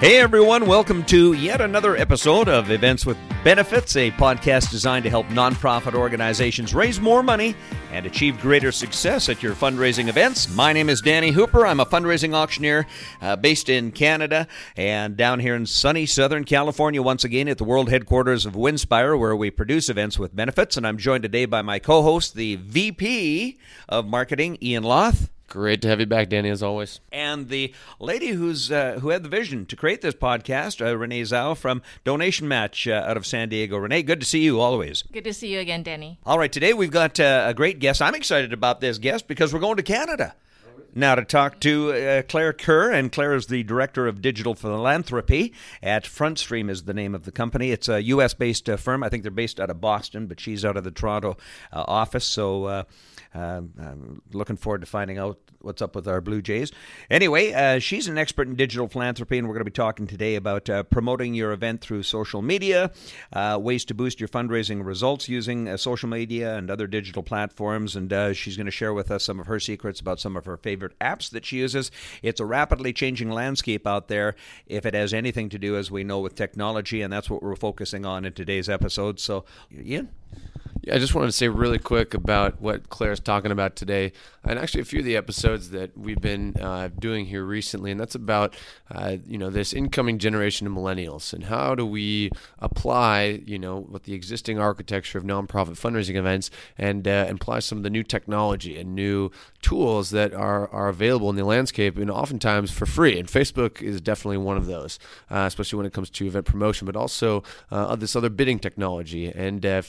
Hey everyone, welcome to yet another episode of Events with Benefits, a podcast designed to help nonprofit organizations raise more money and achieve greater success at your fundraising events. My name is Danny Hooper. I'm a fundraising auctioneer uh, based in Canada and down here in sunny Southern California once again at the world headquarters of Winspire where we produce events with benefits. And I'm joined today by my co-host, the VP of Marketing, Ian Loth. Great to have you back, Danny, as always. And the lady who's uh, who had the vision to create this podcast, uh, Renee Zhao from Donation Match uh, out of San Diego. Renee, good to see you always. Good to see you again, Danny. All right, today we've got uh, a great guest. I'm excited about this guest because we're going to Canada. Now, to talk to uh, Claire Kerr, and Claire is the Director of Digital Philanthropy at FrontStream, is the name of the company. It's a U.S. based uh, firm. I think they're based out of Boston, but she's out of the Toronto uh, office. So, uh, um, I'm looking forward to finding out what's up with our Blue Jays. Anyway, uh, she's an expert in digital philanthropy, and we're going to be talking today about uh, promoting your event through social media, uh, ways to boost your fundraising results using uh, social media and other digital platforms. And uh, she's going to share with us some of her secrets about some of her favorite apps that she uses. It's a rapidly changing landscape out there, if it has anything to do, as we know, with technology, and that's what we're focusing on in today's episode. So, Ian? Yeah, I just wanted to say really quick about what Claire's talking about today, and actually a few of the episodes that we've been uh, doing here recently, and that's about uh, you know this incoming generation of millennials and how do we apply you know what the existing architecture of nonprofit fundraising events and uh, apply some of the new technology and new tools that are are available in the landscape, and oftentimes for free. And Facebook is definitely one of those, uh, especially when it comes to event promotion, but also uh, this other bidding technology and uh,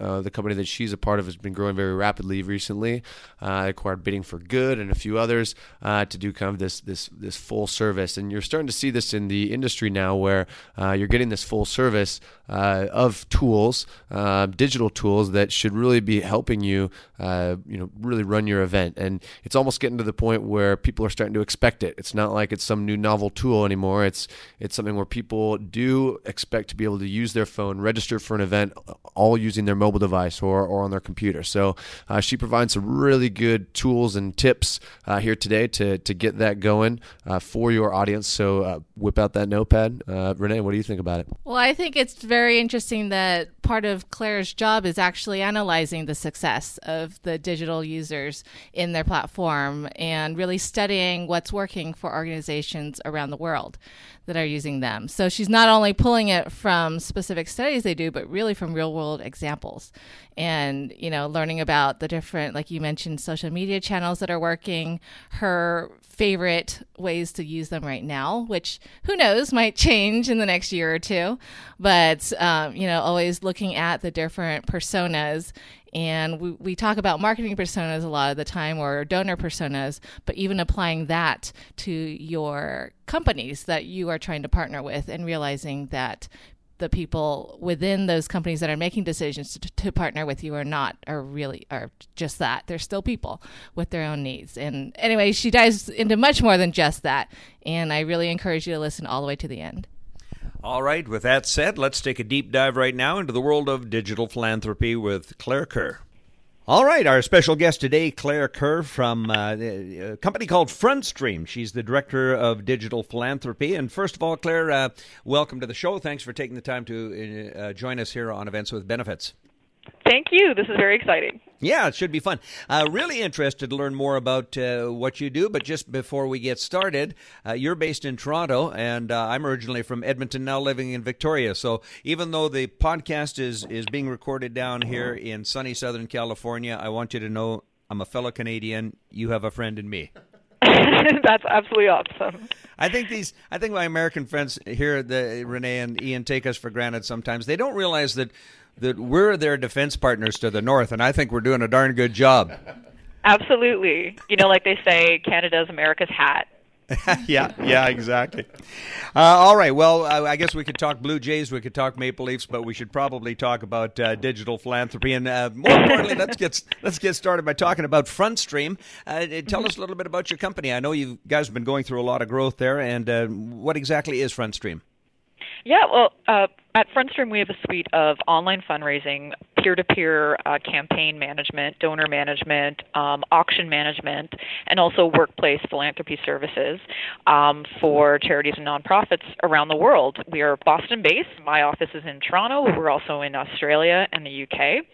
Uh, the company that she's a part of has been growing very rapidly recently. Uh, acquired Bidding for Good and a few others uh, to do kind of this this this full service. And you're starting to see this in the industry now, where uh, you're getting this full service uh, of tools, digital tools that should really be helping you, you know, really run your event. And it's almost getting to the point where people are starting to expect it. It's not like it's some new novel tool anymore. It's it's something where people do expect to be able to use their phone, register for an event, all using their mobile mobile device or, or on their computer. So uh, she provides some really good tools and tips uh, here today to, to get that going uh, for your audience. So uh, whip out that notepad. Uh, Renee, what do you think about it? Well, I think it's very interesting that part of Claire's job is actually analyzing the success of the digital users in their platform and really studying what's working for organizations around the world that are using them. So she's not only pulling it from specific studies they do, but really from real world examples and, you know, learning about the different, like you mentioned, social media channels that are working, her favorite ways to use them right now, which who knows might change in the next year or two. But, um, you know, always looking at the different personas and we, we talk about marketing personas a lot of the time or donor personas, but even applying that to your companies that you are trying to partner with and realizing that the people within those companies that are making decisions to, to, partner with you or not are really are just that. They're still people with their own needs. And anyway she dives into much more than just that. And i really encourage you to listen all the way to the end all right with that said let's take a deep dive right now into the world of digital philanthropy with claire kerr all right, our special guest today, Claire Kerr from uh, a company called FrontStream. She's the director of digital philanthropy. And first of all, Claire, uh, welcome to the show. Thanks for taking the time to uh, join us here on Events with Benefits. Thank you. This is very exciting. Yeah, it should be fun. Uh, really interested to learn more about uh, what you do, but just before we get started, uh, you're based in Toronto, and uh, I'm originally from Edmonton, now living in Victoria. So even though the podcast is is being recorded down here in sunny Southern California, I want you to know I'm a fellow Canadian. You have a friend in me. That's absolutely awesome. I think these. I think my American friends here, the Renee and Ian, take us for granted. Sometimes they don't realize that that we're their defense partners to the north, and I think we're doing a darn good job. Absolutely. You know, like they say, Canada's America's hat. yeah, yeah, exactly. Uh, all right. Well, uh, I guess we could talk Blue Jays, we could talk Maple Leafs, but we should probably talk about uh, digital philanthropy. And uh, more importantly, let's get let's get started by talking about FrontStream. Uh, tell us a little bit about your company. I know you guys have been going through a lot of growth there, and uh, what exactly is FrontStream? Yeah, well, uh, at FrontStream, we have a suite of online fundraising, peer-to-peer uh, campaign management, donor management, um, auction management, and also workplace philanthropy services. um, for charities and nonprofits around the world. We are Boston based. My office is in Toronto. We're also in Australia and the UK.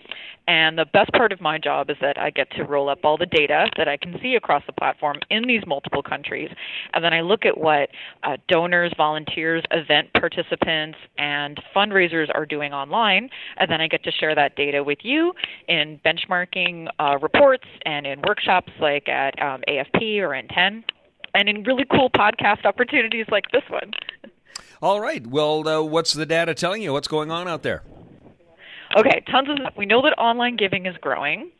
And the best part of my job is that I get to roll up all the data that I can see across the platform in these multiple countries. And then I look at what uh, donors, volunteers, event participants, and fundraisers are doing online. And then I get to share that data with you in benchmarking uh, reports and in workshops like at um, AFP or NTEN and in really cool podcast opportunities like this one. All right. Well, uh, what's the data telling you? What's going on out there? Okay, tons of stuff. We know that online giving is growing.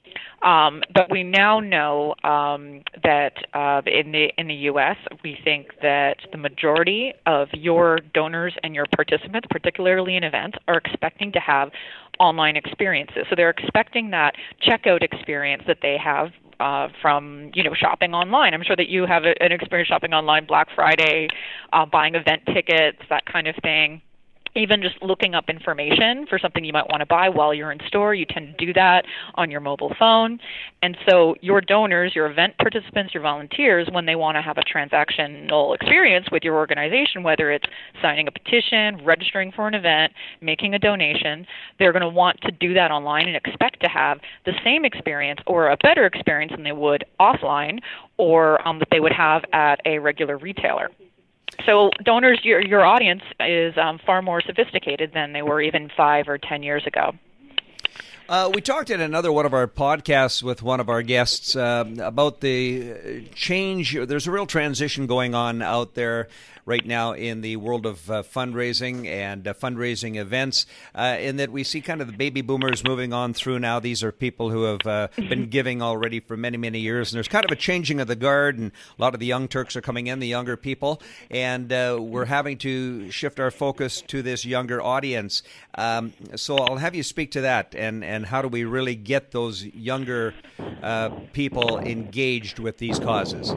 Um, but we now know um, that uh, in the in the U.S., we think that the majority of your donors and your participants, particularly in events, are expecting to have online experiences. So they're expecting that checkout experience that they have uh, from you know shopping online. I'm sure that you have an experience shopping online, Black Friday, uh, buying event tickets, that kind of thing even just looking up information for something you might want to buy while you're in store, you tend to do that on your mobile phone. And so your donors, your event participants, your volunteers, when they want to have a transactional experience with your organization, whether it's signing a petition, registering for an event, making a donation, they're going to want to do that online and expect to have the same experience or a better experience than they would offline or um, that they would have at a regular retailer so donors, your your audience is um, far more sophisticated than they were even five or ten years ago. Uh, we talked in another one of our podcasts with one of our guests uh, about the change. There's a real transition going on out there right now in the world of uh, fundraising and uh, fundraising events, uh, in that we see kind of the baby boomers moving on through now. These are people who have uh, been giving already for many, many years, and there's kind of a changing of the guard, and a lot of the young Turks are coming in, the younger people, and uh, we're having to shift our focus to this younger audience. Um, so I'll have you speak to that, and, and how do we really get those younger uh, people engaged with these causes?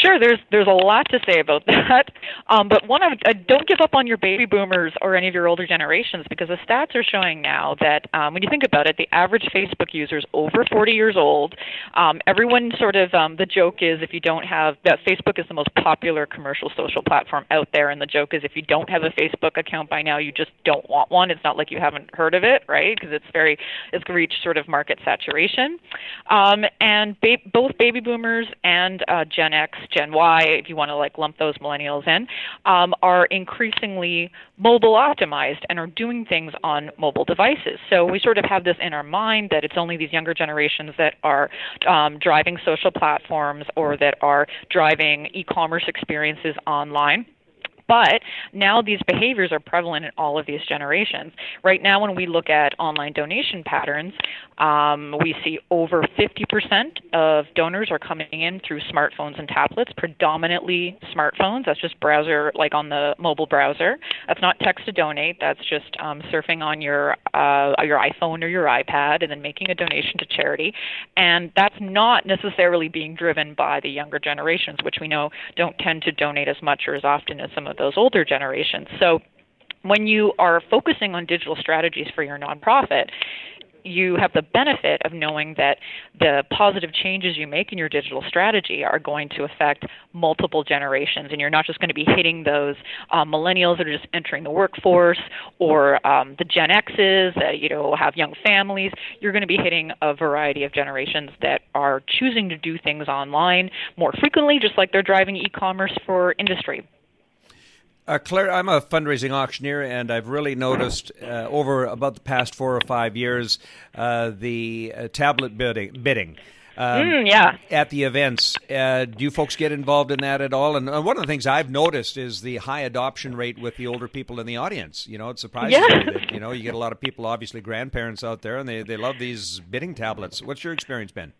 Sure, there's there's a lot to say about that. Um, but one, of, uh, don't give up on your baby boomers or any of your older generations because the stats are showing now that um, when you think about it, the average Facebook user is over 40 years old. Um, everyone sort of um, the joke is if you don't have that Facebook is the most popular commercial social platform out there, and the joke is if you don't have a Facebook account by now, you just don't want one. It's not like you haven't heard of it, right? Because it's very it's reached sort of market saturation. Um, and ba- both baby boomers and uh, Gen X Gen Y, if you want to like lump those millennials in, um, are increasingly mobile optimized and are doing things on mobile devices. So we sort of have this in our mind that it's only these younger generations that are um, driving social platforms or that are driving e-commerce experiences online. But now these behaviors are prevalent in all of these generations. Right now, when we look at online donation patterns, um, we see over 50% of donors are coming in through smartphones and tablets, predominantly smartphones. That's just browser, like on the mobile browser. That's not text to donate. That's just um, surfing on your uh, your iPhone or your iPad and then making a donation to charity. And that's not necessarily being driven by the younger generations, which we know don't tend to donate as much or as often as some of those older generations. So when you are focusing on digital strategies for your nonprofit, you have the benefit of knowing that the positive changes you make in your digital strategy are going to affect multiple generations, and you're not just going to be hitting those uh, millennials that are just entering the workforce or um, the Gen X's that you know have young families. You're going to be hitting a variety of generations that are choosing to do things online more frequently, just like they're driving e-commerce for industry. Uh, Claire, I'm a fundraising auctioneer, and I've really noticed uh, over about the past four or five years uh, the uh, tablet bidding. bidding. Um, mm, yeah. At the events, uh, do you folks get involved in that at all? And uh, one of the things I've noticed is the high adoption rate with the older people in the audience. You know, it surprises yeah. me that you know you get a lot of people, obviously grandparents out there, and they they love these bidding tablets. What's your experience been?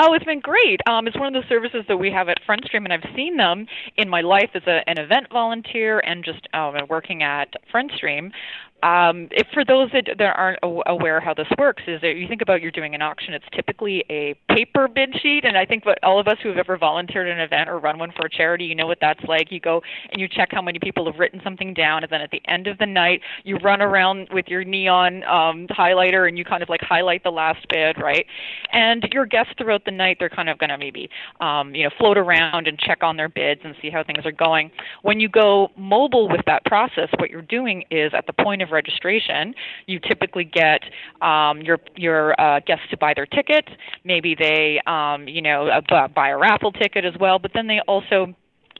Oh, it's been great. Um, it's one of the services that we have at FrontStream, and I've seen them in my life as a, an event volunteer and just uh, working at FrontStream. Um, if for those that, that aren't aware how this works, is that you think about you're doing an auction, it's typically a paper bid sheet, and I think what all of us who have ever volunteered an event or run one for a charity, you know what that's like. You go and you check how many people have written something down, and then at the end of the night, you run around with your neon um, highlighter and you kind of like highlight the last bid, right? And your guests throughout the night, they're kind of going to maybe um, you know float around and check on their bids and see how things are going. When you go mobile with that process, what you're doing is at the point of of registration, you typically get um, your your uh, guests to buy their ticket. Maybe they, um, you know, uh, buy a raffle ticket as well. But then they also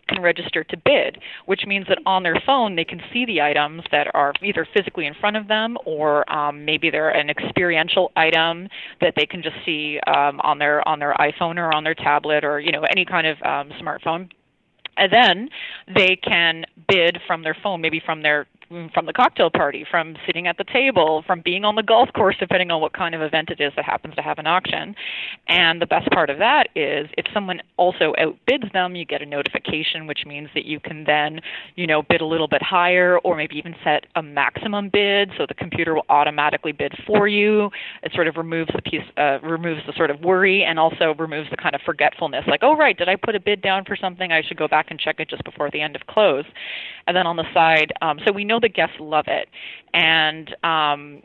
can register to bid, which means that on their phone they can see the items that are either physically in front of them or um, maybe they're an experiential item that they can just see um, on their on their iPhone or on their tablet or you know any kind of um, smartphone. And then they can bid from their phone, maybe from their from the cocktail party, from sitting at the table, from being on the golf course, depending on what kind of event it is that happens to have an auction. And the best part of that is if someone also outbids them, you get a notification, which means that you can then, you know, bid a little bit higher or maybe even set a maximum bid so the computer will automatically bid for you. It sort of removes the piece, uh, removes the sort of worry and also removes the kind of forgetfulness, like, oh, right, did I put a bid down for something? I should go back and check it just before the end of close. And then on the side, um, so we know the guests love it, and um,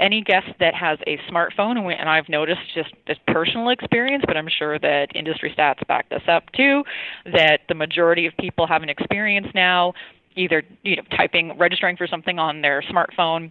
any guest that has a smartphone, and I've noticed just this personal experience, but I'm sure that industry stats back this up too, that the majority of people have an experience now either you know typing registering for something on their smartphone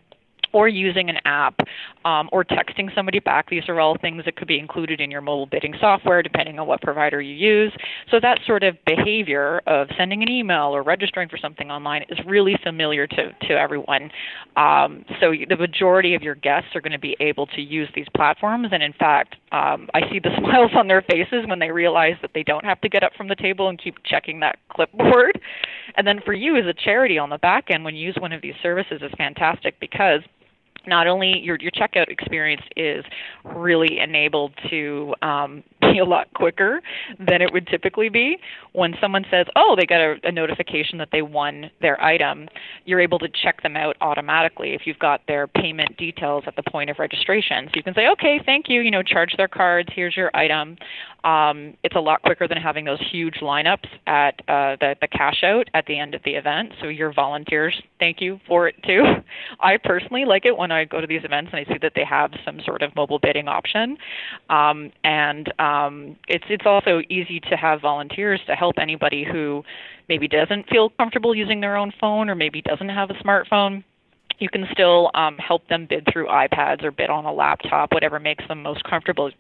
or using an app um, or texting somebody back. These are all things that could be included in your mobile bidding software, depending on what provider you use. So that sort of behavior of sending an email or registering for something online is really familiar to, to everyone. Um, so the majority of your guests are going to be able to use these platforms. And in fact, um, I see the smiles on their faces when they realize that they don't have to get up from the table and keep checking that clipboard. And then for you as a charity on the back end, when you use one of these services, is fantastic because not only your your checkout experience is really enabled to um, be a lot quicker than it would typically be. When someone says, "Oh, they got a, a notification that they won their item," you're able to check them out automatically if you've got their payment details at the point of registration. So you can say, "Okay, thank you. You know, charge their cards. Here's your item." Um, it's a lot quicker than having those huge lineups at uh, the the cash out at the end of the event. So your volunteers, thank you for it too. I personally like it when I go to these events and I see that they have some sort of mobile bidding option, um, and um, it's it's also easy to have volunteers to help anybody who maybe doesn't feel comfortable using their own phone or maybe doesn't have a smartphone. You can still um, help them bid through iPads or bid on a laptop, whatever makes them most comfortable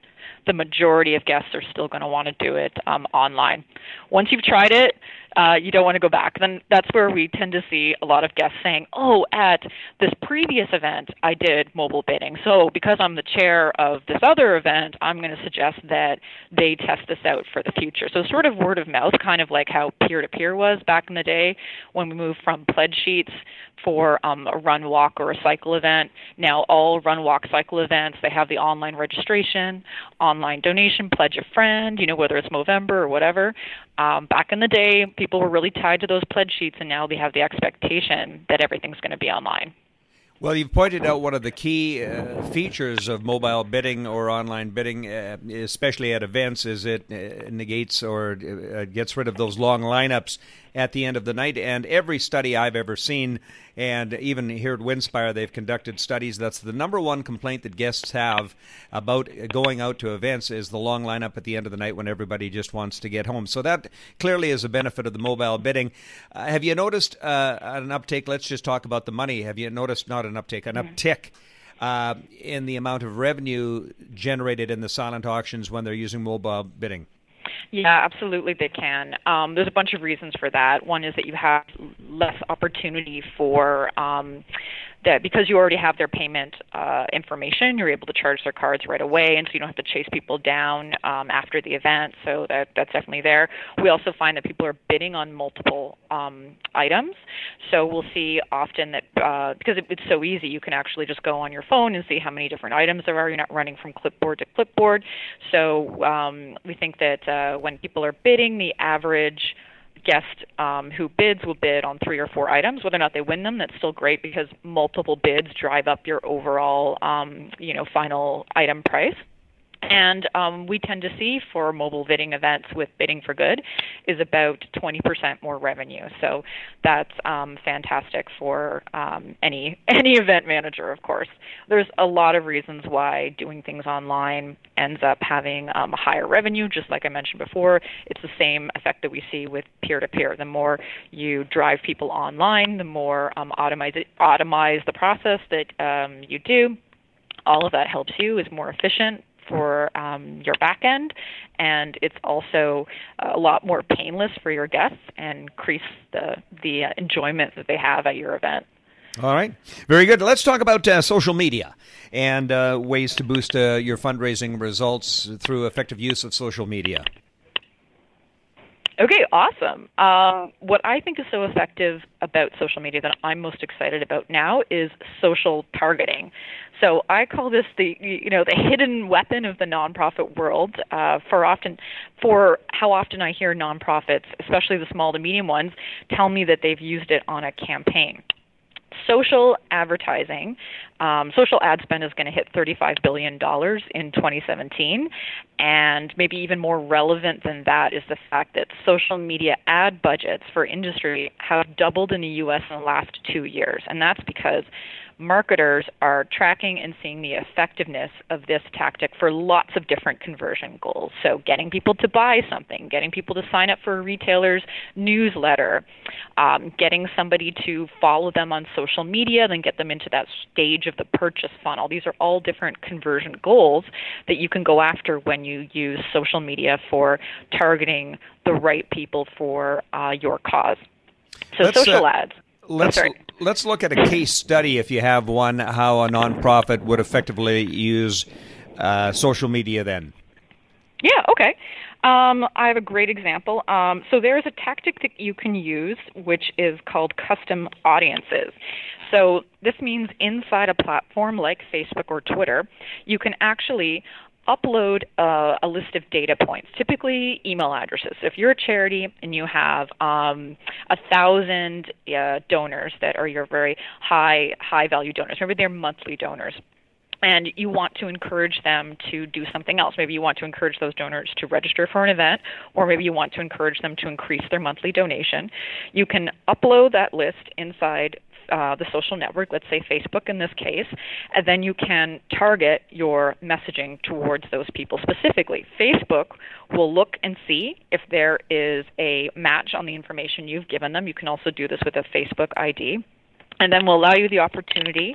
the majority of guests are still going to want to do it um, online. Once you've tried it, uh, you don't want to go back. Then that's where we tend to see a lot of guests saying, "Oh, at this previous event, I did mobile bidding. So because I'm the chair of this other event, I'm going to suggest that they test this out for the future." So sort of word of mouth, kind of like how peer-to-peer was back in the day when we moved from pledge sheets for um, a run, walk, or a cycle event. Now all run, walk, cycle events they have the online registration, online donation, pledge a friend. You know whether it's Movember or whatever. Um, back in the day, people were really tied to those pledge sheets, and now they have the expectation that everything's going to be online. Well, you've pointed out one of the key uh, features of mobile bidding or online bidding, uh, especially at events, is it uh, negates or uh, gets rid of those long lineups at the end of the night. And every study I've ever seen, and even here at Winspire, they've conducted studies. That's the number one complaint that guests have about going out to events is the long lineup at the end of the night when everybody just wants to get home. So that clearly is a benefit of the mobile bidding. Uh, have you noticed uh, an uptake? Let's just talk about the money. Have you noticed not an uptake, an uptick? Uh, in the amount of revenue generated in the silent auctions when they're using mobile bidding? Yeah, absolutely, they can. Um, there's a bunch of reasons for that. One is that you have less opportunity for um, that because you already have their payment uh, information, you're able to charge their cards right away, and so you don't have to chase people down um, after the event. So that that's definitely there. We also find that people are bidding on multiple um, items. So we'll see often that uh, because it, it's so easy, you can actually just go on your phone and see how many different items there are. You're not running from clipboard to clipboard. So um, we think that uh, when people are bidding, the average guest um, who bids will bid on three or four items. Whether or not they win them, that's still great because multiple bids drive up your overall, um, you know, final item price. And um, we tend to see for mobile bidding events with Bidding for Good is about 20% more revenue. So that's um, fantastic for um, any any event manager, of course. There's a lot of reasons why doing things online ends up having um, a higher revenue. Just like I mentioned before, it's the same effect that we see with peer-to-peer. The more you drive people online, the more um, automate, automate the process that um, you do all of that helps you is more efficient for um, your back end, and it's also a lot more painless for your guests and increase the the enjoyment that they have at your event. All right, very good. Let's talk about uh, social media and uh, ways to boost uh, your fundraising results through effective use of social media. Okay, awesome. Um, what I think is so effective about social media that I'm most excited about now is social targeting. So I call this the you know the hidden weapon of the nonprofit world. Uh, for often, for how often I hear nonprofits, especially the small to medium ones, tell me that they've used it on a campaign social advertising, um, social ad spend is going to hit $35 billion in 2017. And maybe even more relevant than that is the fact that social media ad budgets for industry have doubled in the U.S. in the last two years. And that's because marketers are tracking and seeing the effectiveness of this tactic for lots of different conversion goals. So, getting people to buy something, getting people to sign up for a retailer's newsletter, um, getting somebody to follow them on social media, then get them into that stage of the purchase funnel. These are all different conversion goals that you can go after when you use social media for targeting the right people for uh, your cause. So, Let's, social uh, ads. Let's let's look at a case study, if you have one, how a nonprofit would effectively use uh, social media. Then. Yeah. Okay. Um, I have a great example. Um, so there's a tactic that you can use, which is called custom audiences. So this means inside a platform like Facebook or Twitter, you can actually upload a, a, list of data points, typically email addresses. So if you're a charity and you have um, a thousand uh, donors that are your very high high value donors, maybe they're monthly donors. And you want to encourage them to do something else. Maybe you want to encourage those donors to register for an event, or maybe you want to encourage them to increase their monthly donation. You can upload that list inside uh, the social network, let's say Facebook in this case, and then you can target your messaging towards those people specifically. Facebook will look and see if there is a match on the information you've given them. You can also do this with a Facebook ID and then we'll allow you the opportunity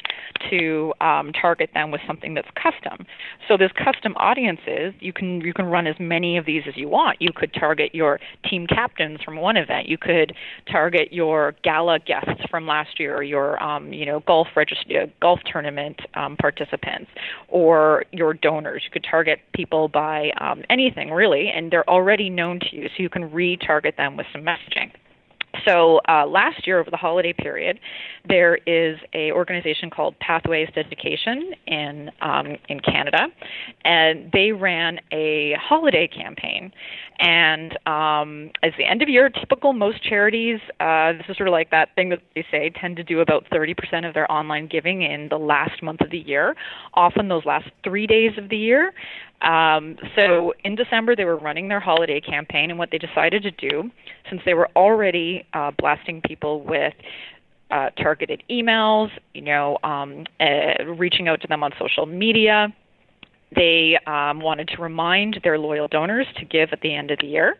to um, target them with something that's custom. So there's custom audiences. You can you can run as many of these as you want. You could target your team captains from one event. You could target your gala guests from last year, or your um, you know golf register golf tournament um, participants, or your donors. You could target people by um, anything really, and they're already known to you, so you can retarget them with some messaging. So uh, last year, over the holiday period, there is a organization called Pathways to Education in um, in Canada, and they ran a holiday campaign. And um, as the end of year, typical most charities, uh, this is sort of like that thing that they say tend to do about 30% of their online giving in the last month of the year. Often those last three days of the year. Um, so in December, they were running their holiday campaign, and what they decided to do, since they were already uh, blasting people with uh, targeted emails, you know, um, uh, reaching out to them on social media, they um, wanted to remind their loyal donors to give at the end of the year.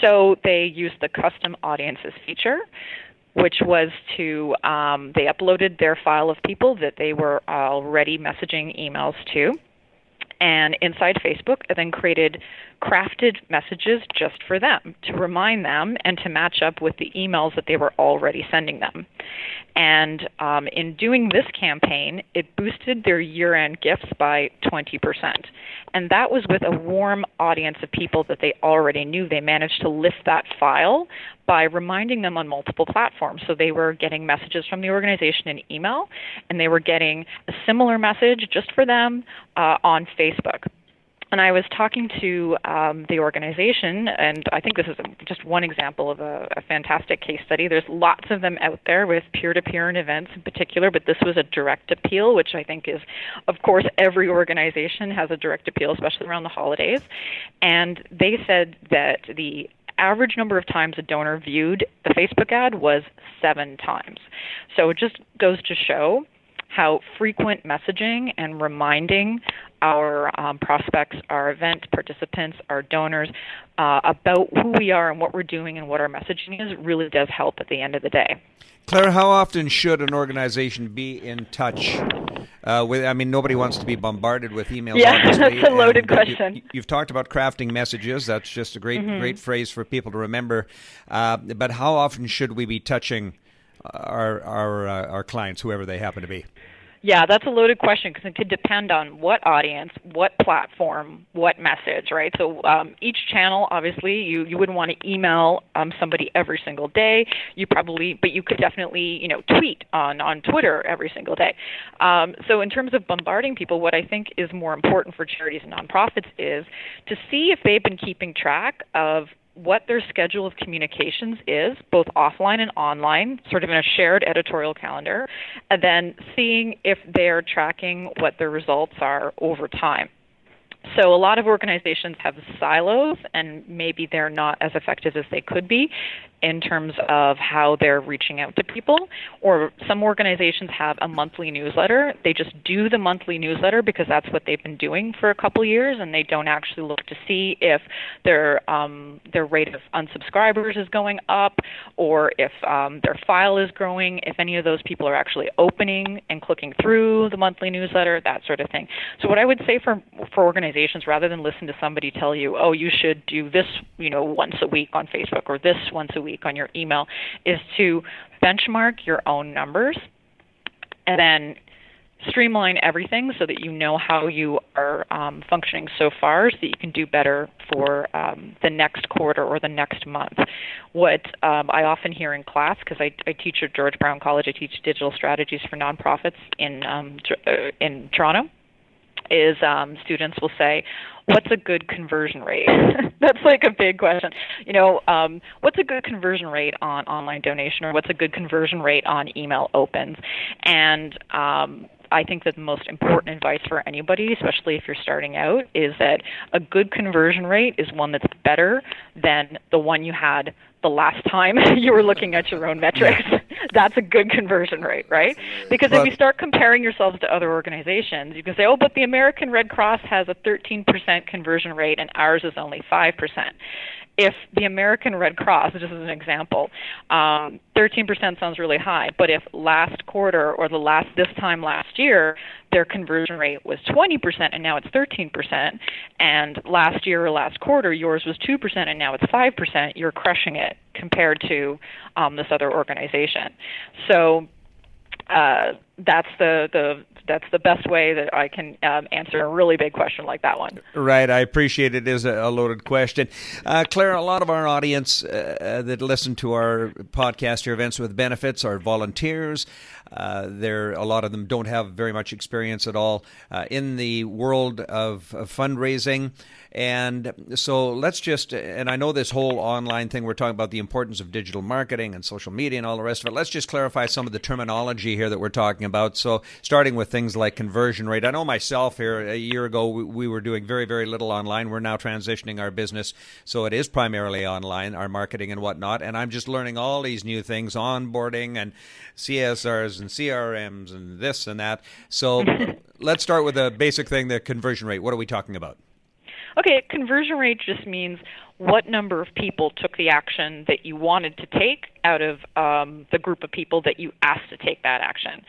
So they used the custom audiences feature, which was to, um, they uploaded their file of people that they were already messaging emails to and inside Facebook, and then created crafted messages just for them to remind them and to match up with the emails that they were already sending them. And um, in doing this campaign, it boosted their year end gifts by 20%. And that was with a warm audience of people that they already knew. They managed to lift that file by reminding them on multiple platforms. So they were getting messages from the organization in email, and they were getting a similar message just for them uh, on Facebook. and I was talking to um, the organization, and I think this is just one example of a, a, fantastic case study. There's lots of them out there with peer-to-peer and events in particular, but this was a direct appeal, which I think is, of course, every organization has a direct appeal, especially around the holidays. And they said that the average number of times a donor viewed the Facebook ad was seven times. So it just goes to show how frequent messaging and reminding our um, prospects, our event participants, our donors uh, about who we are and what we're doing and what our messaging is really does help at the end of the day. Claire, how often should an organization be in touch uh, with? I mean, nobody wants to be bombarded with emails. Yeah, that's a loaded and, question. You, have talked about crafting messages. That's just a great, mm-hmm. great phrase for people to remember. Uh, but how often should we be touching our our uh, our clients, whoever they happen to be? Yeah, that's a loaded question because it could depend on what audience, what platform, what message, right? So um, each channel, obviously, you, you wouldn't want to email um, somebody every single day. You probably, but you could definitely, you know, tweet on on Twitter every single day. Um, so in terms of bombarding people, what I think is more important for charities and nonprofits is to see if they've been keeping track of what their schedule of communications is, both offline and online, sort of in a shared editorial calendar, and then seeing if they're tracking what their results are over time. So a lot of organizations have silos, and maybe they're not as effective as they could be in terms of how they're reaching out to people. Or some organizations have a monthly newsletter. They just do the monthly newsletter because that's what they've been doing for a couple years, and they don't actually look to see if their um, their rate of unsubscribers is going up, or if um, their file is growing. If any of those people are actually opening and clicking through the monthly newsletter, that sort of thing. So what I would say for for organizations, rather than listen to somebody tell you, oh, you should do this, you know, once a week on Facebook or this once a week week on your email is to benchmark your own numbers and then streamline everything so that you know how you are um, functioning so far so that you can do better for um, the next quarter or the next month. What um, I often hear in class, because I, I teach at George Brown College, I teach digital strategies for nonprofits in, um, uh, in Toronto, is um, students will say, what's a good conversion rate? That's like a big question. You know, um, what's a good conversion rate on online donation, or what's a good conversion rate on email opens? And um, I think that the most important advice for anybody, especially if you're starting out, is that a good conversion rate is one that's better than the one you had the last time you were looking at your own metrics. That's a good conversion rate, right? Because if you start comparing yourselves to other organizations, you can say, oh, but the American Red Cross has a 13% conversion rate and ours is only 5% if the American Red Cross, just as an example, um, 13% sounds really high, but if last quarter or the last this time last year their conversion rate was 20% and now it's 13%, and last year or last quarter yours was 2% and now it's 5%, you're crushing it compared to um, this other organization. So uh, that's the, the that's the best way that I can um, answer a really big question like that one. Right, I appreciate it is a loaded question. Uh, Claire, a lot of our audience uh, that listen to our podcast, your events with benefits, are volunteers. Uh, there, a lot of them don't have very much experience at all uh, in the world of, of fundraising. And so let's just, and I know this whole online thing, we're talking about the importance of digital marketing and social media and all the rest of it. Let's just clarify some of the terminology here that we're talking about. So, starting with things like conversion rate. I know myself here, a year ago, we were doing very, very little online. We're now transitioning our business. So, it is primarily online, our marketing and whatnot. And I'm just learning all these new things onboarding and CSRs and CRMs and this and that. So, let's start with a basic thing the conversion rate. What are we talking about? Okay, conversion rate just means what number of people took the action that you wanted to take out of um, the group of people that you asked to take that action.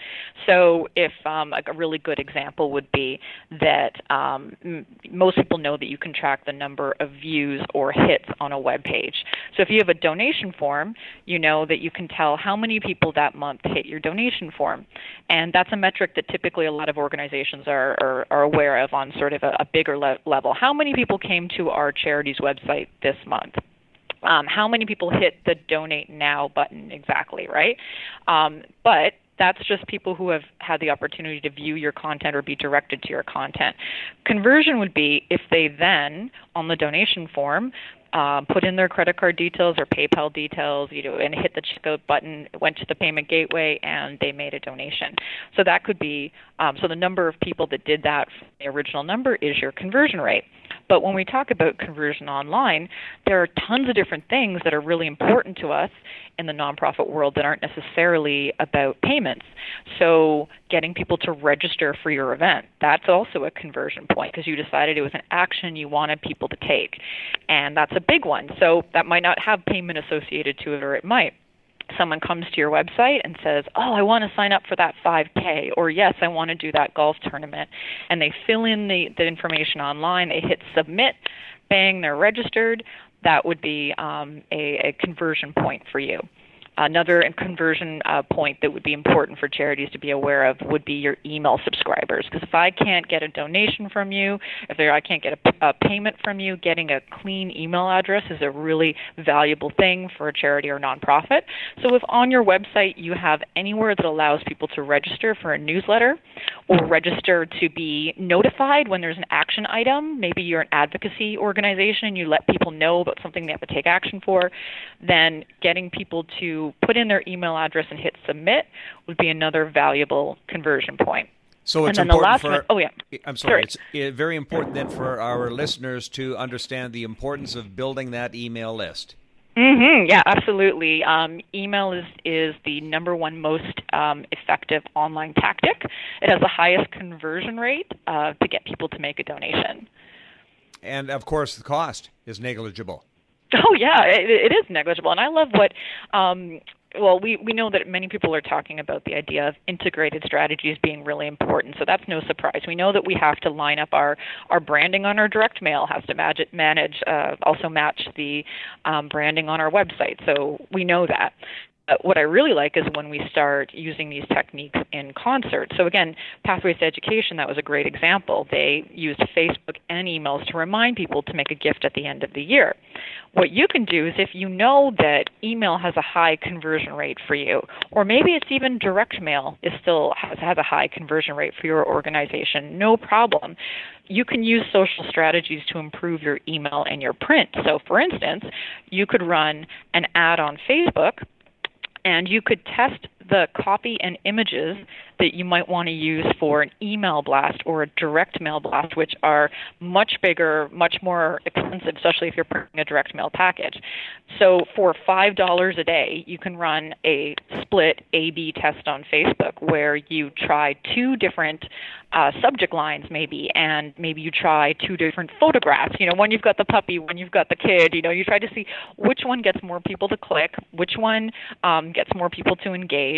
So, if um, a really good example would be that um, m- most people know that you can track the number of views or hits on a web page. So, if you have a donation form, you know that you can tell how many people that month hit your donation form, and that's a metric that typically a lot of organizations are are, are aware of on sort of a, a bigger le- level. How many people came to our charity's website this month? Um, how many people hit the donate now button exactly, right? Um, but That's just people who have had the opportunity to view your content or be directed to your content. Conversion would be if they then, on the donation form, um, put in their credit card details or PayPal details, you know, and hit the checkout button, went to the payment gateway, and they made a donation. So that could be um, so the number of people that did that, the original number, is your conversion rate. But when we talk about conversion online, there are tons of different things that are really important to us in the nonprofit world that aren't necessarily about payments. So, getting people to register for your event, that's also a conversion point because you decided it was an action you wanted people to take. And that's a big one. So, that might not have payment associated to it, or it might someone comes to your website and says, "Oh, I want to sign up for that 5K," or "Yes, I want to do that golf tournament," and they fill in the, the information online, they hit submit, bang, they're registered. That would be um, a, a conversion point for you. Another conversion uh, point that would be important for charities to be aware of would be your email subscribers. Because if I can't get a donation from you, if there, I can't get a, a payment from you, getting a clean email address is a really valuable thing for a charity or nonprofit. So if on your website you have anywhere that allows people to register for a newsletter or register to be notified when there's an action item, maybe you're an advocacy organization and you let people know about something they have to take action for, then getting people to put in their email address and hit submit would be another valuable conversion point. So it's and then important the for. oh yeah, I'm sorry. It's uh, very important then for our listeners to understand the importance of building that email list. Mm-hmm. Yeah, absolutely. Um, email is is the number one most um, effective online tactic. It has the highest conversion rate uh, to get people to make a donation. And of course, the cost is negligible. Oh yeah, it, it is negligible, and I love what. Um, well, we, we know that many people are talking about the idea of integrated strategies being really important, so that's no surprise. We know that we have to line up our, our branding on our direct mail, has to manage, manage uh, also match the um, branding on our website, so we know that. Uh, what I really like is when we start using these techniques in concert. So again, Pathways to Education, that was a great example. They used Facebook and emails to remind people to make a gift at the end of the year. What you can do is if you know that email has a high conversion rate for you, or maybe it's even direct mail is still has, has a high conversion rate for your organization, no problem you can use social strategies to improve your email and your print. So, for instance, you could run an ad on Facebook and you could test the copy and images that you might want to use for an email blast or a direct mail blast, which are much bigger, much more expensive, especially if you're printing a direct mail package. So for $5 a day, you can run a split A B test on Facebook where you try two different uh, subject lines, maybe, and maybe you try two different photographs. You know, one you've got the puppy, one you've got the kid. You know, you try to see which one gets more people to click, which one um, gets more people to engage,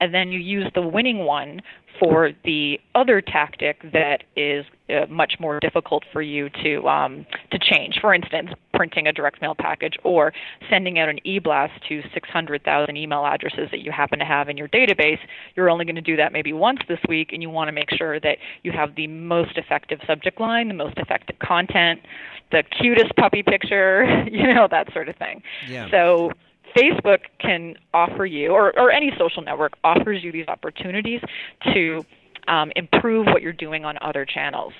and then you use the winning one for the other tactic that is uh, much more difficult for you to um, to change. For instance, printing a direct mail package or sending out an e-blast to 600,000 email addresses that you happen to have in your database. You're only going to do that maybe once this week, and you want to make sure that you have the most effective subject line, the most effective content, the cutest puppy picture, you know that sort of thing. Yeah. So Facebook can offer you, or, or any social network offers you these opportunities to um, improve what you're doing on other channels.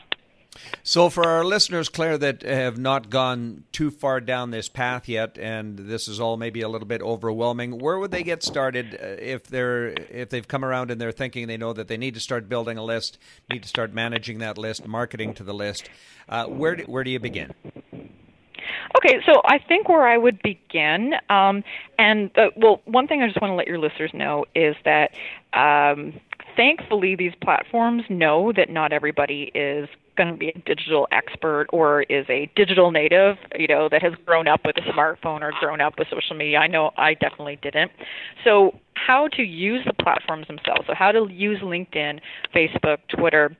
So, for our listeners, Claire, that have not gone too far down this path yet, and this is all maybe a little bit overwhelming, where would they get started uh, if they're if they've come around and they're thinking they know that they need to start building a list, need to start managing that list, marketing to the list? Uh, where do, where do you begin? Okay, so I think where I would begin, um, and uh, well, one thing I just want to let your listeners know is that um, thankfully these platforms know that not everybody is going to be a digital expert or is a digital native, you know, that has grown up with a smartphone or grown up with social media. I know I definitely didn't. So, how to use the platforms themselves. So, how to use LinkedIn, Facebook, Twitter,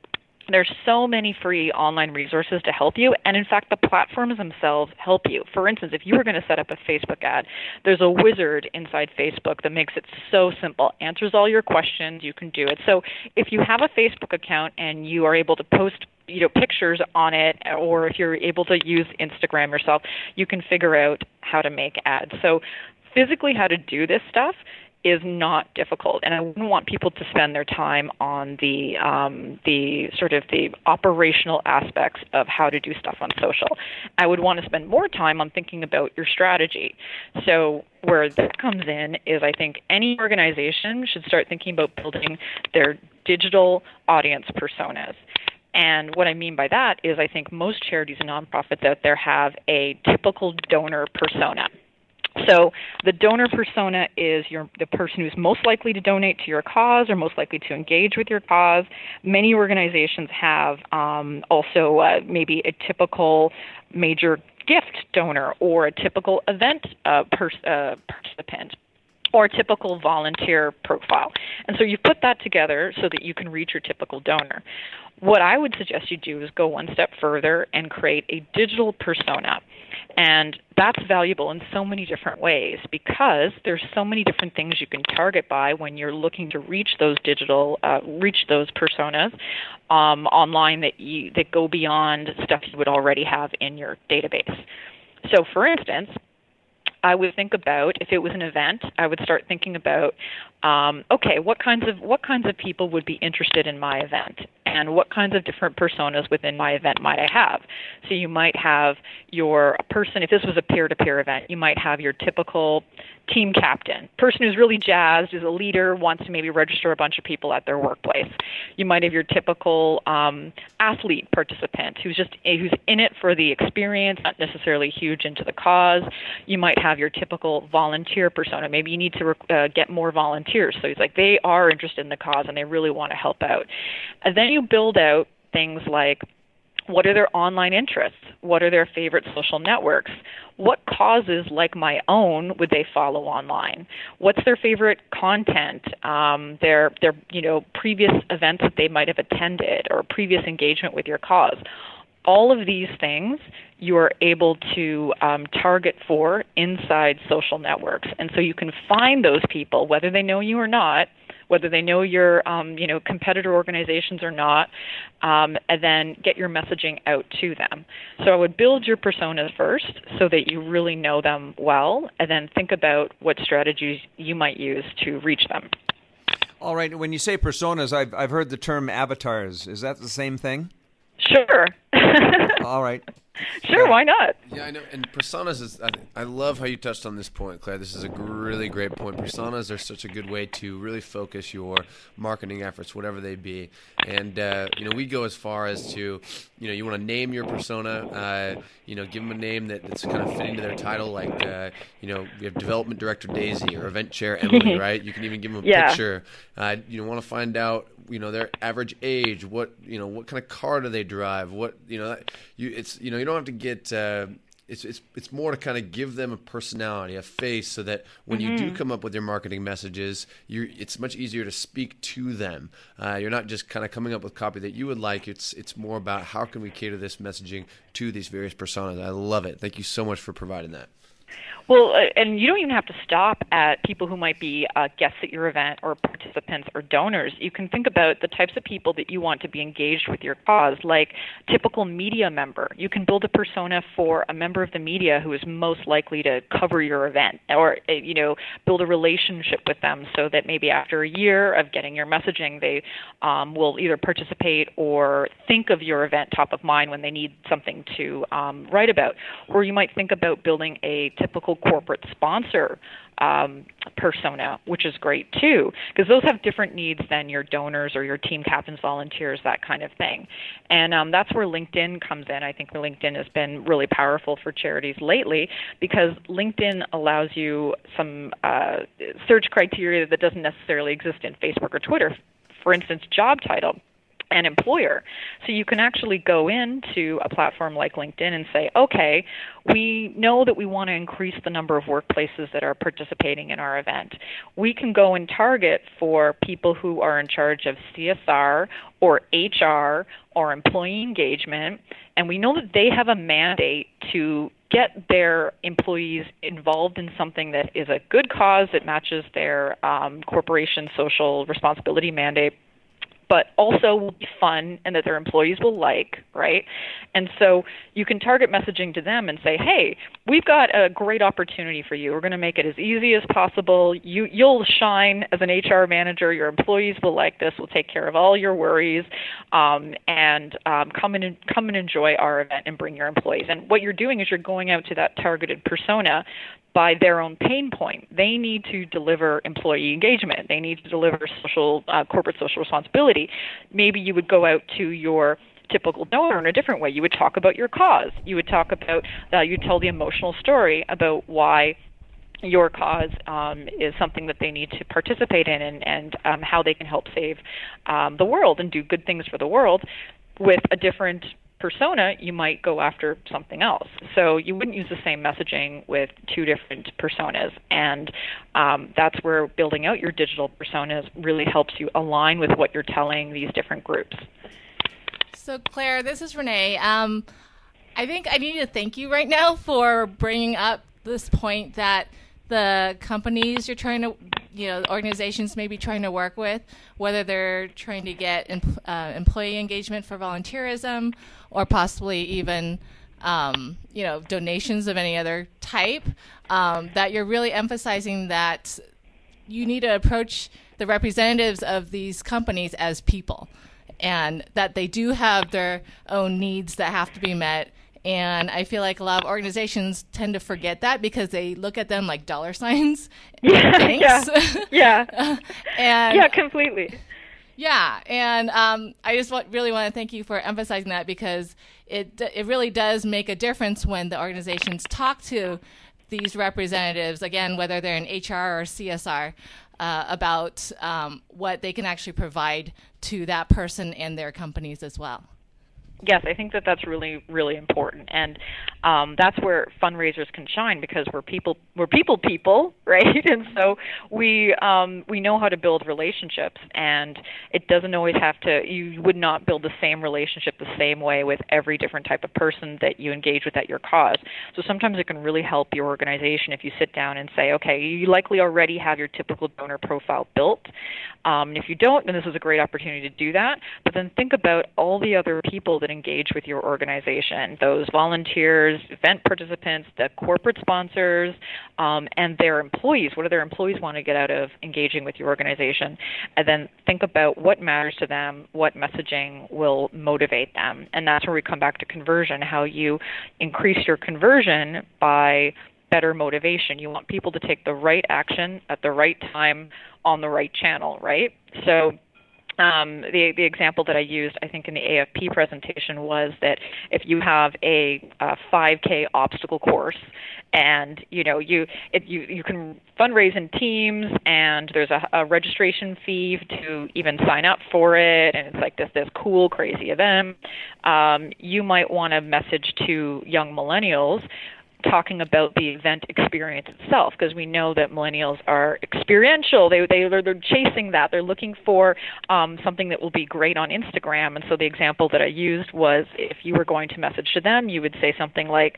there's so many free online resources to help you, and in fact, the platforms themselves help you. For instance, if you were going to set up a Facebook ad, there's a wizard inside Facebook that makes it so simple, answers all your questions, you can do it. So if you have a Facebook account and you are able to post you know pictures on it or if you're able to use Instagram yourself, you can figure out how to make ads. So physically how to do this stuff is not difficult, and I wouldn't want people to spend their time on the um, the sort of the operational aspects of how to do stuff on social. I would want to spend more time on thinking about your strategy. So where that comes in is I think any organization should start thinking about building their digital audience personas. And what I mean by that is I think most charities and nonprofits out there have a typical donor persona. So the donor persona is your the person who's most likely to donate to your cause or most likely to engage with your cause. Many organizations have um, also uh, maybe a typical major gift donor or a typical event uh, pers- uh, participant or typical volunteer profile. And so you put that together so that you can reach your typical donor. What I would suggest you do is go one step further and create a digital persona. And that's valuable in so many different ways because there's so many different things you can target by when you're looking to reach those digital, uh, reach those personas um, online that you that go beyond stuff you would already have in your database. So, for instance, I would think about if it was an event, I would start thinking about um, okay, what kinds of what kinds of people would be interested in my event, and what kinds of different personas within my event might I have? So you might have your person. If this was a peer-to-peer event, you might have your typical team captain, person who's really jazzed, is a leader, wants to maybe register a bunch of people at their workplace. You might have your typical um, athlete participant who's just who's in it for the experience, not necessarily huge into the cause. You might have your typical volunteer persona. Maybe you need to uh, get more volunteers. So he's like they are interested in the cause and they really want to help out. And then you build out things like what are their online interests? What are their favorite social networks? What causes like my own would they follow online? What's their favorite content? Um, their their you know previous events that they might have attended or previous engagement with your cause. All of these things you are able to um, target for inside social networks, and so you can find those people whether they know you or not whether they know your um, you know competitor organizations or not, um, and then get your messaging out to them. So I would build your personas first so that you really know them well, and then think about what strategies you might use to reach them. All right. When you say personas, I've I've heard the term avatars. Is that the same thing? Sure. All right. Sure, why not? Yeah, I know. And personas is. I, I, love how you touched on this point, Claire. This is a really great point. Personas are such a good way to really focus your marketing efforts, whatever they be. And uh, you know, we go as far as to, you know, you want to name your persona. Uh, you know, give them a name that, that's kind of fitting to their title. Like, uh, you know, we have development director Daisy or event chair Emily, right? You can even give them a yeah. picture. Uh, you know, want to find out you know their average age what you know what kind of car do they drive what you know you it's you know you don't have to get uh, it's it's it's more to kind of give them a personality, a face, so that when mm-hmm. you do mm-hmm. come up with your marketing messages, you it's much easier to speak to them. Uh, you're not just kind of coming up with copy that you would like. It's it's more about how can we cater this messaging to these various personas. I love it. Thank you so much for providing that. Well, uh, and you don't even have to stop at people who might be uh, guests at your event or participants or donors. You can think about the types of people that you want to be engaged with your cause, like typical media member. You can build a persona for a member of the media who is most likely to cover your event, or uh, you know, build a relationship with them so that maybe after a year of getting your messaging, they um, will either participate or think of your event top of mind when they need something to um, write about. Or you might think about building a typical corporate sponsor um, persona, which is great too, because those have different needs than your donors or your team captains, volunteers, that kind of thing. And um, that's where LinkedIn comes in. I think LinkedIn has been really powerful for charities lately because LinkedIn allows you some uh, search criteria that doesn't necessarily exist in Facebook or Twitter. For instance, job title an employer. So you can actually go into a platform like LinkedIn and say, okay, we know that we want to increase the number of workplaces that are participating in our event. We can go and target for people who are in charge of CSR or HR or employee engagement, and we know that they have a mandate to get their employees involved in something that is a good cause that matches their um, corporation social responsibility mandate but also will be fun and that their employees will like, right? And so you can target messaging to them and say, "Hey, we've got a great opportunity for you. We're going to make it as easy as possible. You you'll shine as an HR manager. Your employees will like this. We'll take care of all your worries, um, and um, come and come and enjoy our event and bring your employees." And what you're doing is you're going out to that targeted persona by their own pain point. They need to deliver employee engagement. They need to deliver social uh, corporate social responsibility. Maybe you would go out to your typical donor in a different way. You would talk about your cause. You would talk about uh, you tell the emotional story about why your cause um, is something that they need to participate in and, and um, how they can help save um, the world and do good things for the world with a different persona, you might go after something else. So you wouldn't use the same messaging with two different personas. And um, that's where building out your digital personas really helps you align with what you're telling these different groups. So, Claire, this is Renee. Um, I think I need to thank you right now for bringing up this point that the companies you're trying to you know organizations may be trying to work with, whether they're trying to get uh, employee engagement for volunteerism or possibly even um, you know donations of any other type. Um, that you're really emphasizing that you need to approach the representatives of these companies as people, and that they do have their own needs that have to be met and I feel like a lot of organizations tend to forget that because they look at them like dollar signs. Yeah, yeah, yeah, and yeah, completely. Yeah, and um, I just want, really want to thank you for emphasizing that because it it really does make a difference when the organizations talk to these representatives again, whether they're in HR or CSR, uh, about um, what they can actually provide to that person and their companies as well. Yes, I think that that's really really important, and um, that's where fundraisers can shine because we're people we're people people, right? And so we um, we know how to build relationships, and it doesn't always have to. You would not build the same relationship the same way with every different type of person that you engage with at your cause. So sometimes it can really help your organization if you sit down and say, okay, you likely already have your typical donor profile built. Um, and if you don't, then this is a great opportunity to do that. But then think about all the other people that that engage with your organization those volunteers, event participants, the corporate sponsors, um, and their employees. What do their employees want to get out of engaging with your organization? And then think about what matters to them, what messaging will motivate them. And that's where we come back to conversion how you increase your conversion by better motivation. You want people to take the right action at the right time on the right channel, right? So um, the the example that I used, I think, in the AFP presentation was that if you have a, a 5K obstacle course, and you know you it, you you can fundraise in teams, and there's a, a registration fee to even sign up for it, and it's like this this cool crazy event. Um, you might want to message to young millennials talking about the event experience itself because we know that millennials are experiential they they they're, they're chasing that they're looking for um, something that will be great on Instagram and so the example that I used was if you were going to message to them you would say something like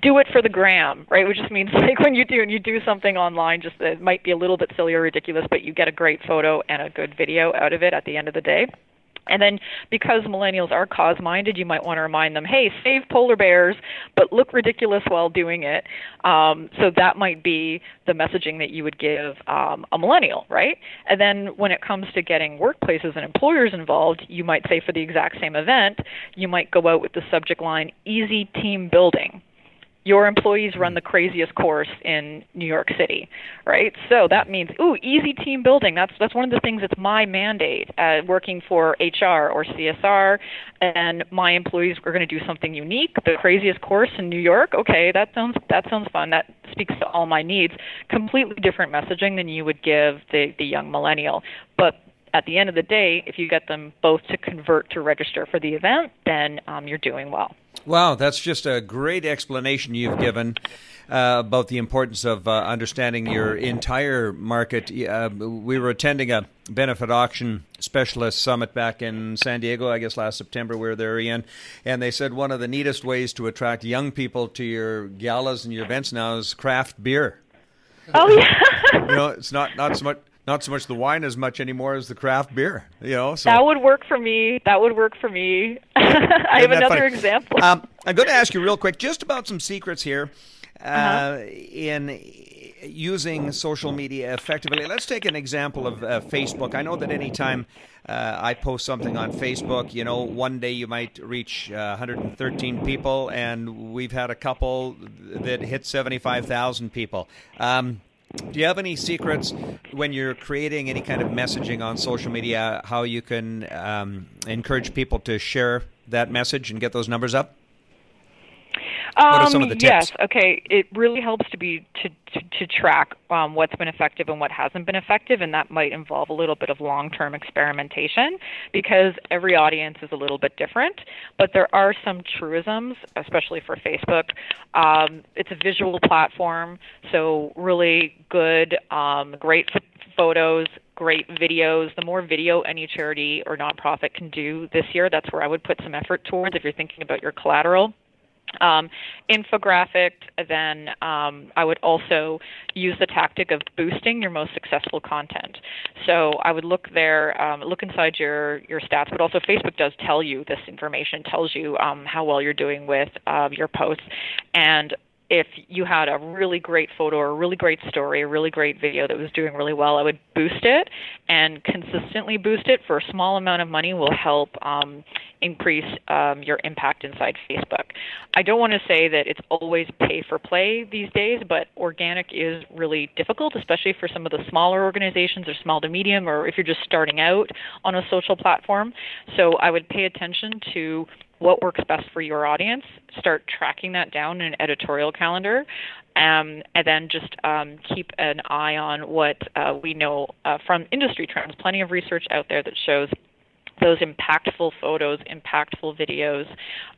do it for the gram, right? Which just means like when you do and you do something online, just it might be a little bit silly or ridiculous, but you get a great photo and a good video out of it at the end of the day. And then because millennials are cause minded, you might want to remind them, hey, save polar bears, but look ridiculous while doing it. Um, so that might be the messaging that you would give um, a millennial, right? And then when it comes to getting workplaces and employers involved, you might say for the exact same event, you might go out with the subject line, easy team building your employees run the craziest course in New York City, right? So that means, ooh, easy team building. That's that's one of the things that's my mandate uh, working for HR or CSR, and my employees are going to do something unique. The craziest course in New York. Okay, that sounds that sounds fun. That speaks to all my needs. Completely different messaging than you would give the the young millennial, but at the end of the day, if you get them both to convert to register for the event, then um, you're doing well. Wow, that's just a great explanation you've given uh, about the importance of uh, understanding your entire market. Uh, we were attending a benefit auction specialist summit back in San Diego, I guess last September. We were there, Ian, and they said one of the neatest ways to attract young people to your galas and your events now is craft beer. Oh yeah. you know, it's not not so much not so much the wine as much anymore as the craft beer. You know, so That would work for me. That would work for me. I have another funny? example. Um, I'm going to ask you real quick just about some secrets here uh, Uh-huh. in using social media effectively. Let's take an example of uh, Facebook. I know that anytime uh, I post something on Facebook, you know, one day you might reach uh, 113 people, and we've had a couple that hit 75,000 people. Um, do you have any secrets when you're creating any kind of messaging on social media, how you can um, encourage people to share that message and get those numbers up? Are some of the Um, Yes. Okay. It really helps to be to to, to track um, what's been effective and what hasn't been effective, and that might involve a little bit of long-term experimentation because every audience is a little bit different. But there are some truisms, especially for Facebook. Um, it's a visual platform, so really good, um, great photos, great videos. The more video any charity or nonprofit can do this year, that's where I would put some effort towards if you're thinking about your collateral um, infographic, then um, I would also use the tactic of boosting your most successful content. So I would look there, um, look inside your your stats, but also Facebook does tell you this information, tells you um, how well you're doing with uh, your posts, and if you had a really great photo or a really great story, a really great video that was doing really well, I would boost it and consistently boost it for a small amount of money will help um, increase um, your impact inside Facebook. I don't want to say that it's always pay for play these days, but organic is really difficult, especially for some of the smaller organizations or small to medium, or if you're just starting out on a social platform. So I would pay attention to what works best for your audience, start tracking that down in an editorial calendar, um, and then just um, keep an eye on what uh, we know uh, from industry trends. Plenty of research out there that shows those impactful photos, impactful videos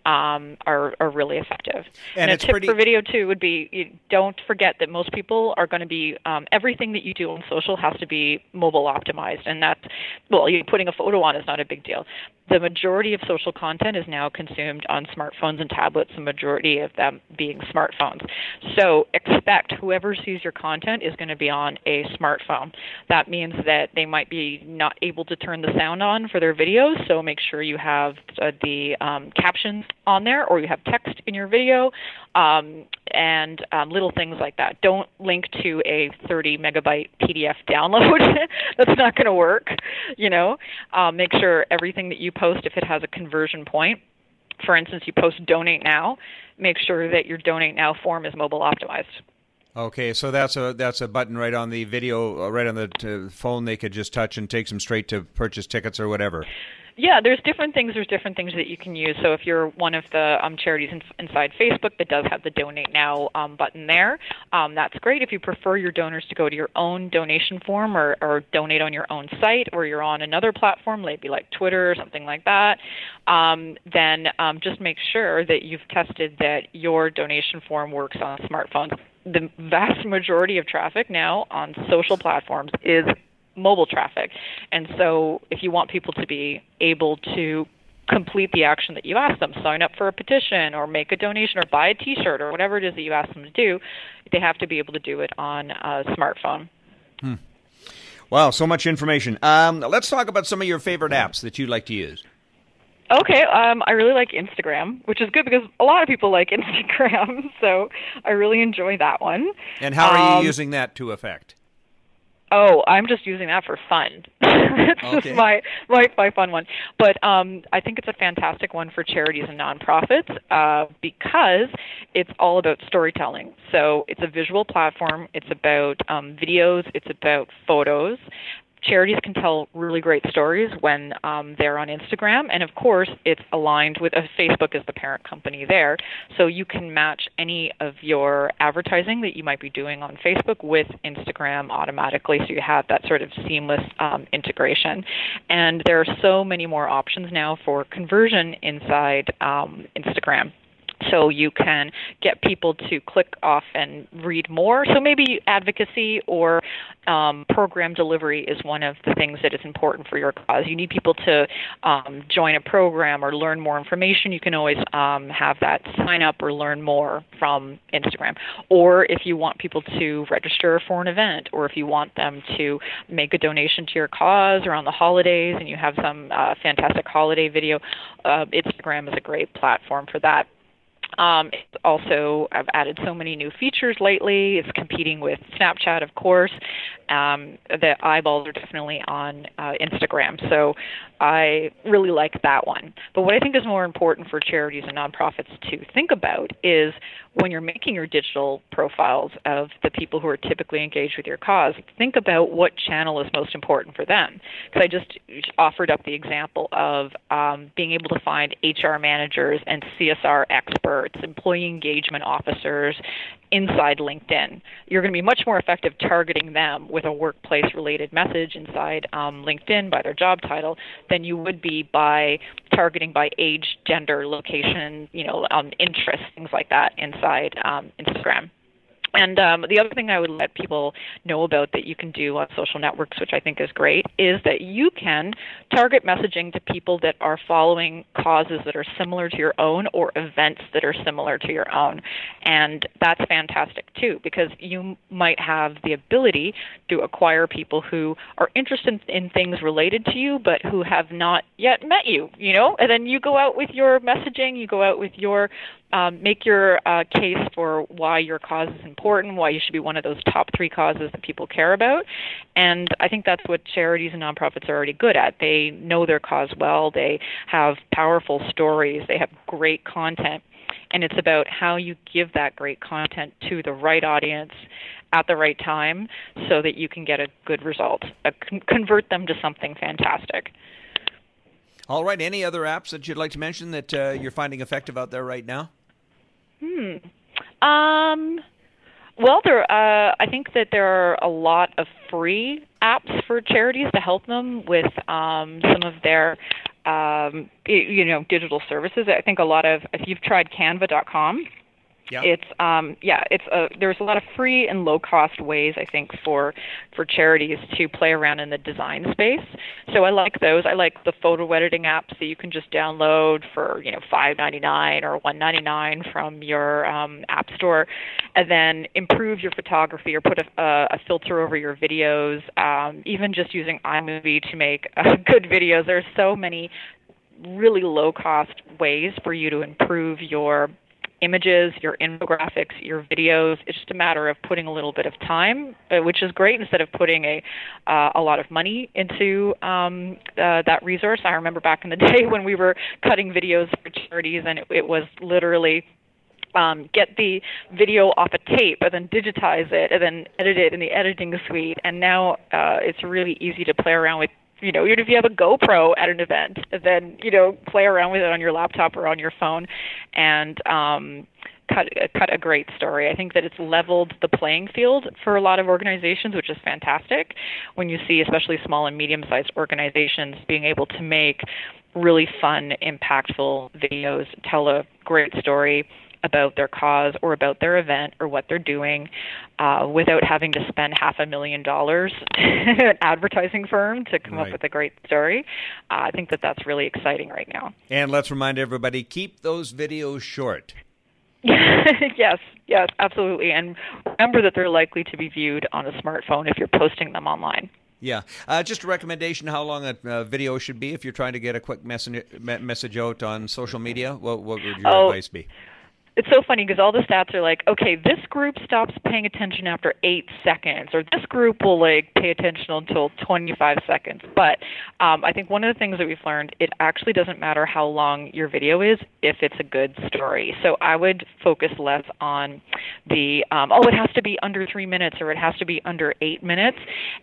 um, are, are really effective. And a tip pretty- for video too would be you don't forget that most people are going to be um, everything that you do on social has to be mobile optimized, and that's well, you putting a photo on is not a big deal. The majority of social content is now consumed on smartphones and tablets. The majority of them being smartphones. So expect whoever sees your content is going to be on a smartphone. That means that they might be not able to turn the sound on for their videos. So make sure you have uh, the um, captions on there, or you have text in your video, um, and um, little things like that. Don't link to a 30 megabyte PDF download. That's not going to work. You know, um, make sure everything that you post, if it has a conversion point, for instance, you post donate now, make sure that your donate now form is mobile optimized. Okay, so that's a that's a button right on the video, uh, right on the t- phone. They could just touch and takes them straight to purchase tickets or whatever. Yeah, there's different things. There's different things that you can use. So if you're one of the um, charities in, inside Facebook that does have the Donate Now um, button there, um, that's great. If you prefer your donors to go to your own donation form or, or donate on your own site, or you're on another platform, maybe like Twitter or something like that, um, then um, just make sure that you've tested that your donation form works on smartphones. The vast majority of traffic now on social platforms is mobile traffic. And so if you want people to be able to complete the action that you ask them, sign up for a petition or make a donation or buy a t-shirt or whatever it is that you ask them to do, they have to be able to do it on a smartphone. Wow, so much information. Um, let's talk about some of your favorite apps that you like to use. Okay, um, I really like Instagram, which is good because a lot of people like Instagram, so I really enjoy that one. And how are you Um, using that to effect? Oh, I'm just using that for fun. it's Okay. just my, my my fun one. But um, I think it's a fantastic one for charities and nonprofits uh, because it's all about storytelling. So it's a visual platform. It's about um, videos. It's about photos. Charities can tell really great stories when um, they're on Instagram, and of course, it's aligned with uh, Facebook as the parent company there. So you can match any of your advertising that you might be doing on Facebook with Instagram automatically, so you have that sort of seamless um, integration. And there are so many more options now for conversion inside um, Instagram. So you can get people to click off and read more. So maybe advocacy or um, program delivery is one of the things that is important for your cause. You need people to um, join a program or learn more information. You can always um, have that sign up or learn more from Instagram. Or if you want people to register for an event, or if you want them to make a donation to your cause around the holidays and you have some uh, fantastic holiday video, uh, Instagram is a great platform for that. Um, it's also, I've added so many new features lately. It's competing with Snapchat, of course. Um, the eyeballs are definitely on uh, Instagram, so I really like that one. But what I think is more important for charities and nonprofits to think about is when you're making your digital profiles of the people who are typically engaged with your cause, think about what channel is most important for them. Because I just offered up the example of um, being able to find HR managers and CSR experts, employee engagement officers, inside LinkedIn. You're going to be much more effective targeting them with a workplace related message inside um, LinkedIn by their job title than you would be by targeting by age, gender, location, you know, um, interest, things like that inside um, Instagram. And um, the other thing I would let people know about that you can do on social networks, which I think is great, is that you can target messaging to people that are following causes that are similar to your own or events that are similar to your own. And that's fantastic too, because you might have the ability to acquire people who are interested in things related to you, but who have not yet met you, you know? And then you go out with your messaging, you go out with your um, make your uh, case for why your cause is important, why you should be one of those top three causes that people care about. And I think that's what charities and nonprofits are already good at. They know their cause well, they have powerful stories, they have great content. And it's about how you give that great content to the right audience at the right time so that you can get a good result, con- convert them to something fantastic. All right. Any other apps that you'd like to mention that uh, you're finding effective out there right now? Hmm. Um. Well, there. Uh, I think that there are a lot of free apps for charities to help them with um, some of their, um, you know, digital services. I think a lot of. If you've tried Canva.com, yeah. It's um yeah, it's a there's a lot of free and low cost ways I think for for charities to play around in the design space. So I like those. I like the photo editing apps that you can just download for, you know, 5.99 or 1.99 from your um app store and then improve your photography or put a, a, filter over your videos, um even just using iMovie to make uh, good videos. There's so many really low cost ways for you to improve your images, your infographics, your videos. It's just a matter of putting a little bit of time, uh, which is great instead of putting a uh, a lot of money into um, uh, that resource. I remember back in the day when we were cutting videos for charities, and it, it was literally um, get the video off a tape and then digitize it and then edit it in the editing suite. And now uh, it's really easy to play around with you know, even if you have a GoPro at an event, then you know, play around with it on your laptop or on your phone, and um, cut cut a great story. I think that it's leveled the playing field for a lot of organizations, which is fantastic. When you see, especially small and medium-sized organizations, being able to make really fun, impactful videos, tell a great story about their cause or about their event or what they're doing uh, without having to spend half a million dollars to an advertising firm to come right. up with a great story. Uh, I think that that's really exciting right now. And let's remind everybody keep those videos short. yes, yes, absolutely. And remember that they're likely to be viewed on a smartphone if you're posting them online. Yeah. Uh, just a recommendation how long a uh, video should be if you're trying to get a quick message, message out on social media. What, what would your oh, advice be? It's so funny because all the stats are like, okay, this group stops paying attention after eight seconds, or this group will like pay attention until 25 seconds. But um, I think one of the things that we've learned, it actually doesn't matter how long your video is if it's a good story. So I would focus less on the um, oh, it has to be under three minutes or it has to be under eight minutes,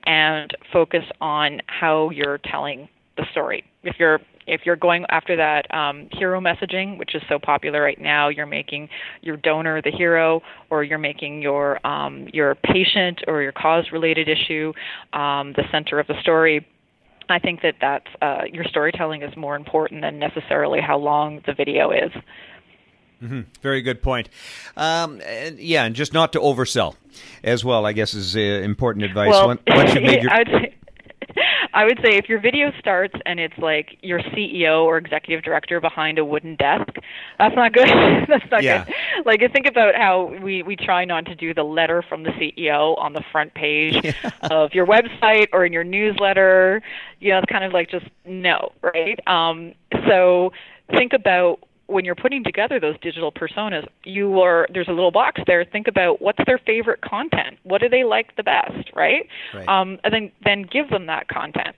and focus on how you're telling the story. If you're if you're going after that um, hero messaging, which is so popular right now, you're making your donor the hero, or you're making your um, your patient or your cause-related issue um, the center of the story. I think that that's uh, your storytelling is more important than necessarily how long the video is. Mm-hmm. Very good point. Um, and yeah, and just not to oversell as well, I guess, is uh, important advice. Well, Once- once you've made your- I'd say, I would say if your video starts and it's like your CEO or executive director behind a wooden desk, that's not good. that's not Yeah. good. Like think about how we we try not to do the letter from the CEO on the front page of your website or in your newsletter. You know, it's kind of like just no, right? Um, so think about when you're putting together those digital personas, you are there's a little box there. Think about what's their favorite content. What do they like the best, right? Right. Um, and then then give them that content.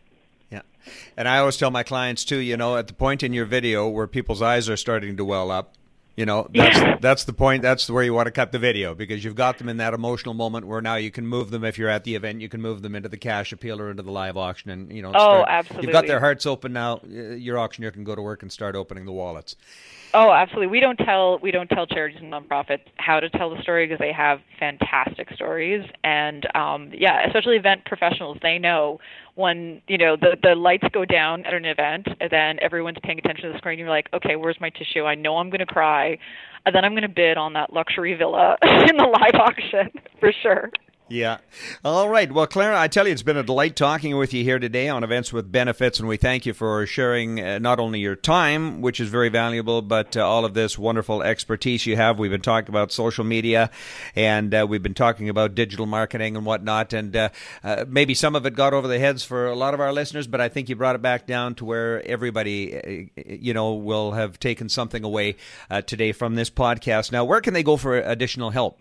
Yeah. And I always tell my clients too, you know, at the point in your video where people's eyes are starting to well up, you know, that's Yeah. that's the point. That's where you want to cut the video because you've got them in that emotional moment where now you can move them if you're at the event, you can move them into the cash appeal or into the live auction, and you know, Oh, absolutely! You've got their hearts open now. Your auctioneer can go to work and start opening the wallets. Oh, absolutely. We don't tell we don't tell charities and nonprofits how to tell the story because they have fantastic stories, and um, yeah, especially event professionals. They know when you know the the lights go down at an event, and then everyone's paying attention to the screen. You're like, okay, where's my tissue? I know I'm going to cry, and then I'm going to bid on that luxury villa in the live auction for sure. Yeah. All right. Well, Clara, I tell you, it's been a delight talking with you here today on Events with Benefits, and we thank you for sharing uh, not only your time, which is very valuable, but uh, all of this wonderful expertise you have. We've been talking about social media, and uh, we've been talking about digital marketing and whatnot, and uh, uh, maybe some of it got over the heads for a lot of our listeners, but I think you brought it back down to where everybody, you know, will have taken something away today from this podcast. Now, where can they go for additional help?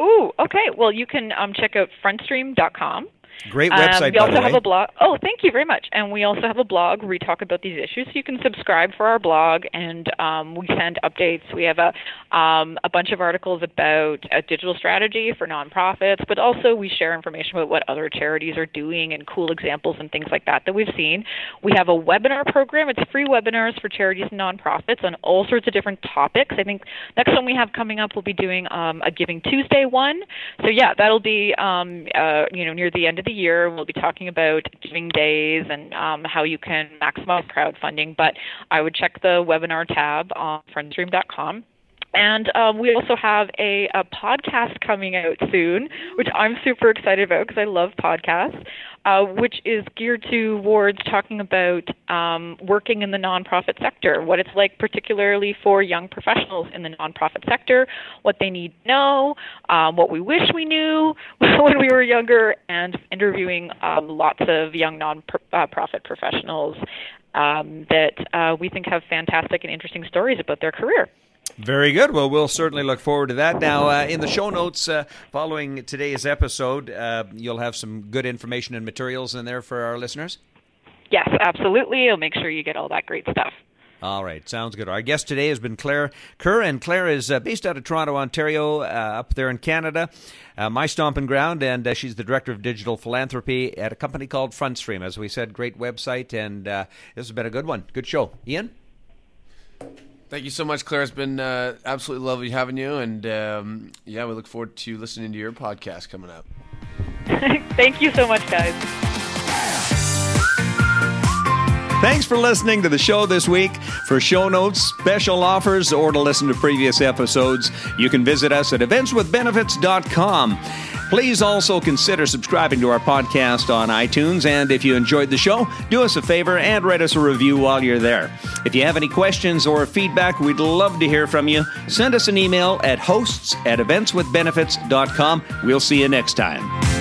Ooh, okay. Well, you can um, check out frontstream.com. Great Um, website, we by also have a blog. Oh, thank you very much. And we also have a blog where we talk about these issues. So you can subscribe for our blog, and um, we send updates. We have a um, a bunch of articles about a digital strategy for nonprofits, but also we share information about what other charities are doing and cool examples and things like that that we've seen. We have a webinar program. It's free webinars for charities and nonprofits on all sorts of different topics. I think next one we have coming up, we'll be doing um, a Giving Tuesday one. So yeah, that'll be um, uh, you know near the end of the year. We'll be talking about giving days and um, how you can maximize crowdfunding. But I would check the webinar tab on frontstream.com. And um, we also have a, a podcast coming out soon, which I'm super excited about because I love podcasts, uh, which is geared towards talking about um, working in the nonprofit sector, what it's like, particularly for young professionals in the nonprofit sector, what they need to know, um, what we wish we knew when we were younger, and interviewing um, lots of young nonprofit professionals um, that uh, we think have fantastic and interesting stories about their career. Very good. Well, we'll certainly look forward to that. Now, uh, in the show notes uh, following today's episode, uh, you'll have some good information and materials in there for our listeners. Yes, absolutely. I'll make sure you get all that great stuff. All right, sounds good. Our guest today has been Claire Kerr, and Claire is uh, based out of Toronto, Ontario, uh, up there in Canada, uh, my stomping ground, and uh, she's the director of digital philanthropy at a company called FrontStream. As we said, great website, and uh, this has been a good one. Good show. Ian? Thank you so much, Claire. It's been uh, absolutely lovely having you, and um, yeah, we look forward to listening to your podcast coming up. Thank you so much, guys. Thanks for listening to the show this week. For show notes, special offers, or to listen to previous episodes, you can visit us at eventswithbenefits.com. Please also consider subscribing to our podcast on iTunes. And if you enjoyed the show, do us a favor and write us a review while you're there. If you have any questions or feedback, we'd love to hear from you. Send us an email at hosts at eventswithbenefits.com. We'll see you next time.